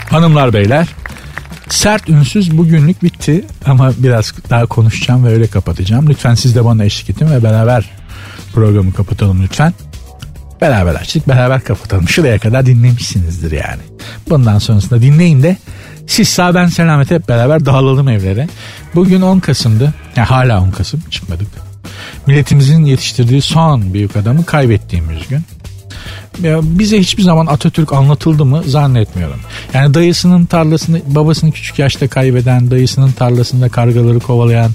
Hanımlar beyler Sert ünsüz bugünlük bitti ama biraz daha konuşacağım ve öyle kapatacağım. Lütfen siz de bana eşlik edin ve beraber programı kapatalım lütfen. Beraber açtık beraber kapatalım. Şuraya kadar dinlemişsinizdir yani. Bundan sonrasında dinleyin de siz sağ ben selamet hep beraber dağılalım evlere. Bugün 10 Kasım'dı. Yani hala 10 Kasım çıkmadık. Milletimizin yetiştirdiği son büyük adamı kaybettiğimiz gün bize hiçbir zaman Atatürk anlatıldı mı zannetmiyorum. Yani dayısının tarlasını babasını küçük yaşta kaybeden, dayısının tarlasında kargaları kovalayan,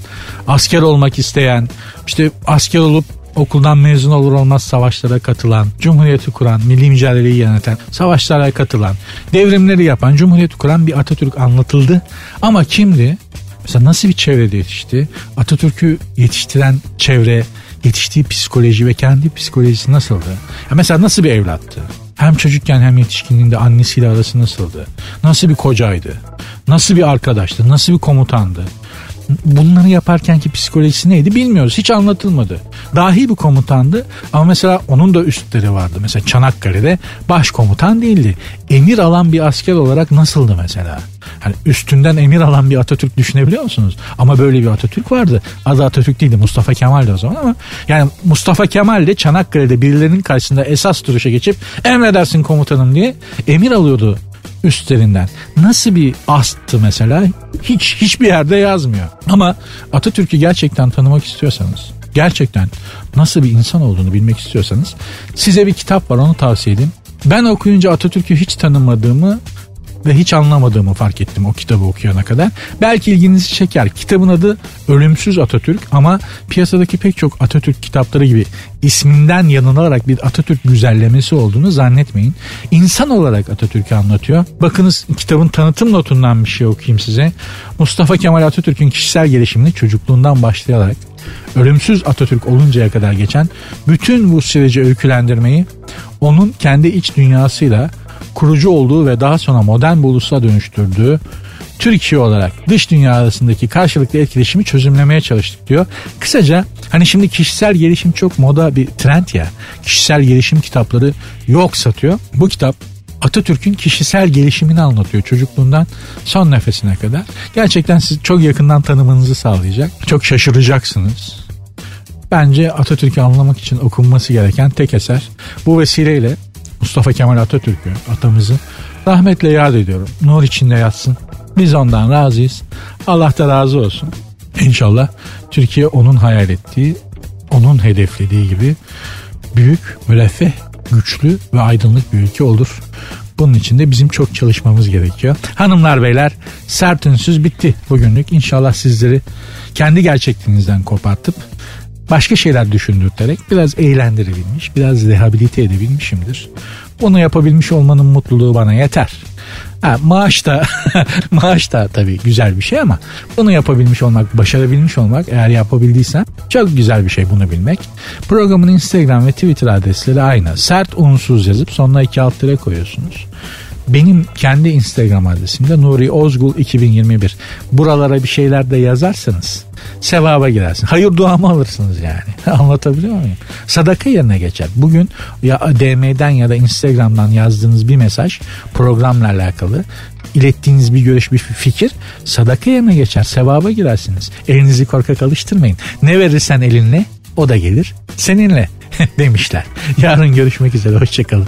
asker olmak isteyen, işte asker olup okuldan mezun olur olmaz savaşlara katılan, cumhuriyeti kuran, milli mücadeleyi yöneten, savaşlara katılan, devrimleri yapan, cumhuriyeti kuran bir Atatürk anlatıldı. Ama kimdi? Mesela nasıl bir çevrede yetişti? Atatürk'ü yetiştiren çevre, yetiştiği psikoloji ve kendi psikolojisi nasıldı? Ya mesela nasıl bir evlattı? Hem çocukken hem yetişkinliğinde annesiyle arası nasıldı? Nasıl bir kocaydı? Nasıl bir arkadaştı? Nasıl bir komutandı? Bunları yaparkenki psikolojisi neydi bilmiyoruz. Hiç anlatılmadı. Dahi bir komutandı ama mesela onun da üstleri vardı. Mesela Çanakkale'de başkomutan değildi. Emir alan bir asker olarak nasıldı mesela? Hani üstünden emir alan bir Atatürk düşünebiliyor musunuz? Ama böyle bir Atatürk vardı. Adı Atatürk değildi Mustafa Kemal'di o zaman ama yani Mustafa Kemal de Çanakkale'de birilerinin karşısında esas duruşa geçip emredersin komutanım diye emir alıyordu üstlerinden. Nasıl bir astı mesela hiç hiçbir yerde yazmıyor. Ama Atatürk'ü gerçekten tanımak istiyorsanız gerçekten nasıl bir insan olduğunu bilmek istiyorsanız size bir kitap var onu tavsiye edeyim. Ben okuyunca Atatürk'ü hiç tanımadığımı ve hiç anlamadığımı fark ettim o kitabı okuyana kadar. Belki ilginizi çeker. Kitabın adı Ölümsüz Atatürk ama piyasadaki pek çok Atatürk kitapları gibi isminden yanılarak bir Atatürk güzellemesi olduğunu zannetmeyin. İnsan olarak Atatürk'ü anlatıyor. Bakınız kitabın tanıtım notundan bir şey okuyayım size. Mustafa Kemal Atatürk'ün kişisel gelişimini çocukluğundan başlayarak ölümsüz Atatürk oluncaya kadar geçen bütün bu süreci öykülendirmeyi onun kendi iç dünyasıyla kurucu olduğu ve daha sonra modern bir ulusa dönüştürdüğü Türkiye olarak dış dünya arasındaki karşılıklı etkileşimi çözümlemeye çalıştık diyor. Kısaca hani şimdi kişisel gelişim çok moda bir trend ya. Kişisel gelişim kitapları yok satıyor. Bu kitap Atatürk'ün kişisel gelişimini anlatıyor çocukluğundan son nefesine kadar. Gerçekten siz çok yakından tanımanızı sağlayacak. Çok şaşıracaksınız. Bence Atatürk'ü anlamak için okunması gereken tek eser. Bu vesileyle Mustafa Kemal Atatürk'ü, atamızı rahmetle yad ediyorum. Nur içinde yatsın. Biz ondan razıyız. Allah da razı olsun. İnşallah Türkiye onun hayal ettiği, onun hedeflediği gibi büyük, müreffeh, güçlü ve aydınlık bir ülke olur. Bunun için de bizim çok çalışmamız gerekiyor. Hanımlar beyler sert ünsüz bitti bugünlük. İnşallah sizleri kendi gerçekliğinizden kopartıp başka şeyler düşündürterek biraz eğlendirebilmiş, biraz rehabilite edebilmişimdir. Bunu yapabilmiş olmanın mutluluğu bana yeter. Ha, maaş da maaş da tabii güzel bir şey ama bunu yapabilmiş olmak, başarabilmiş olmak eğer yapabildiysen çok güzel bir şey bunu bilmek. Programın Instagram ve Twitter adresleri aynı. Sert unsuz yazıp sonuna iki alt koyuyorsunuz. Benim kendi Instagram adresim de Nuri Ozgul 2021. Buralara bir şeyler de yazarsanız sevaba girersin. Hayır duamı alırsınız yani. Anlatabiliyor muyum? Sadaka yerine geçer. Bugün ya DM'den ya da Instagram'dan yazdığınız bir mesaj programla alakalı ilettiğiniz bir görüş bir fikir sadaka yerine geçer. Sevaba girersiniz. Elinizi korkak alıştırmayın. Ne verirsen elinle o da gelir seninle demişler. Yarın görüşmek üzere. Hoşçakalın.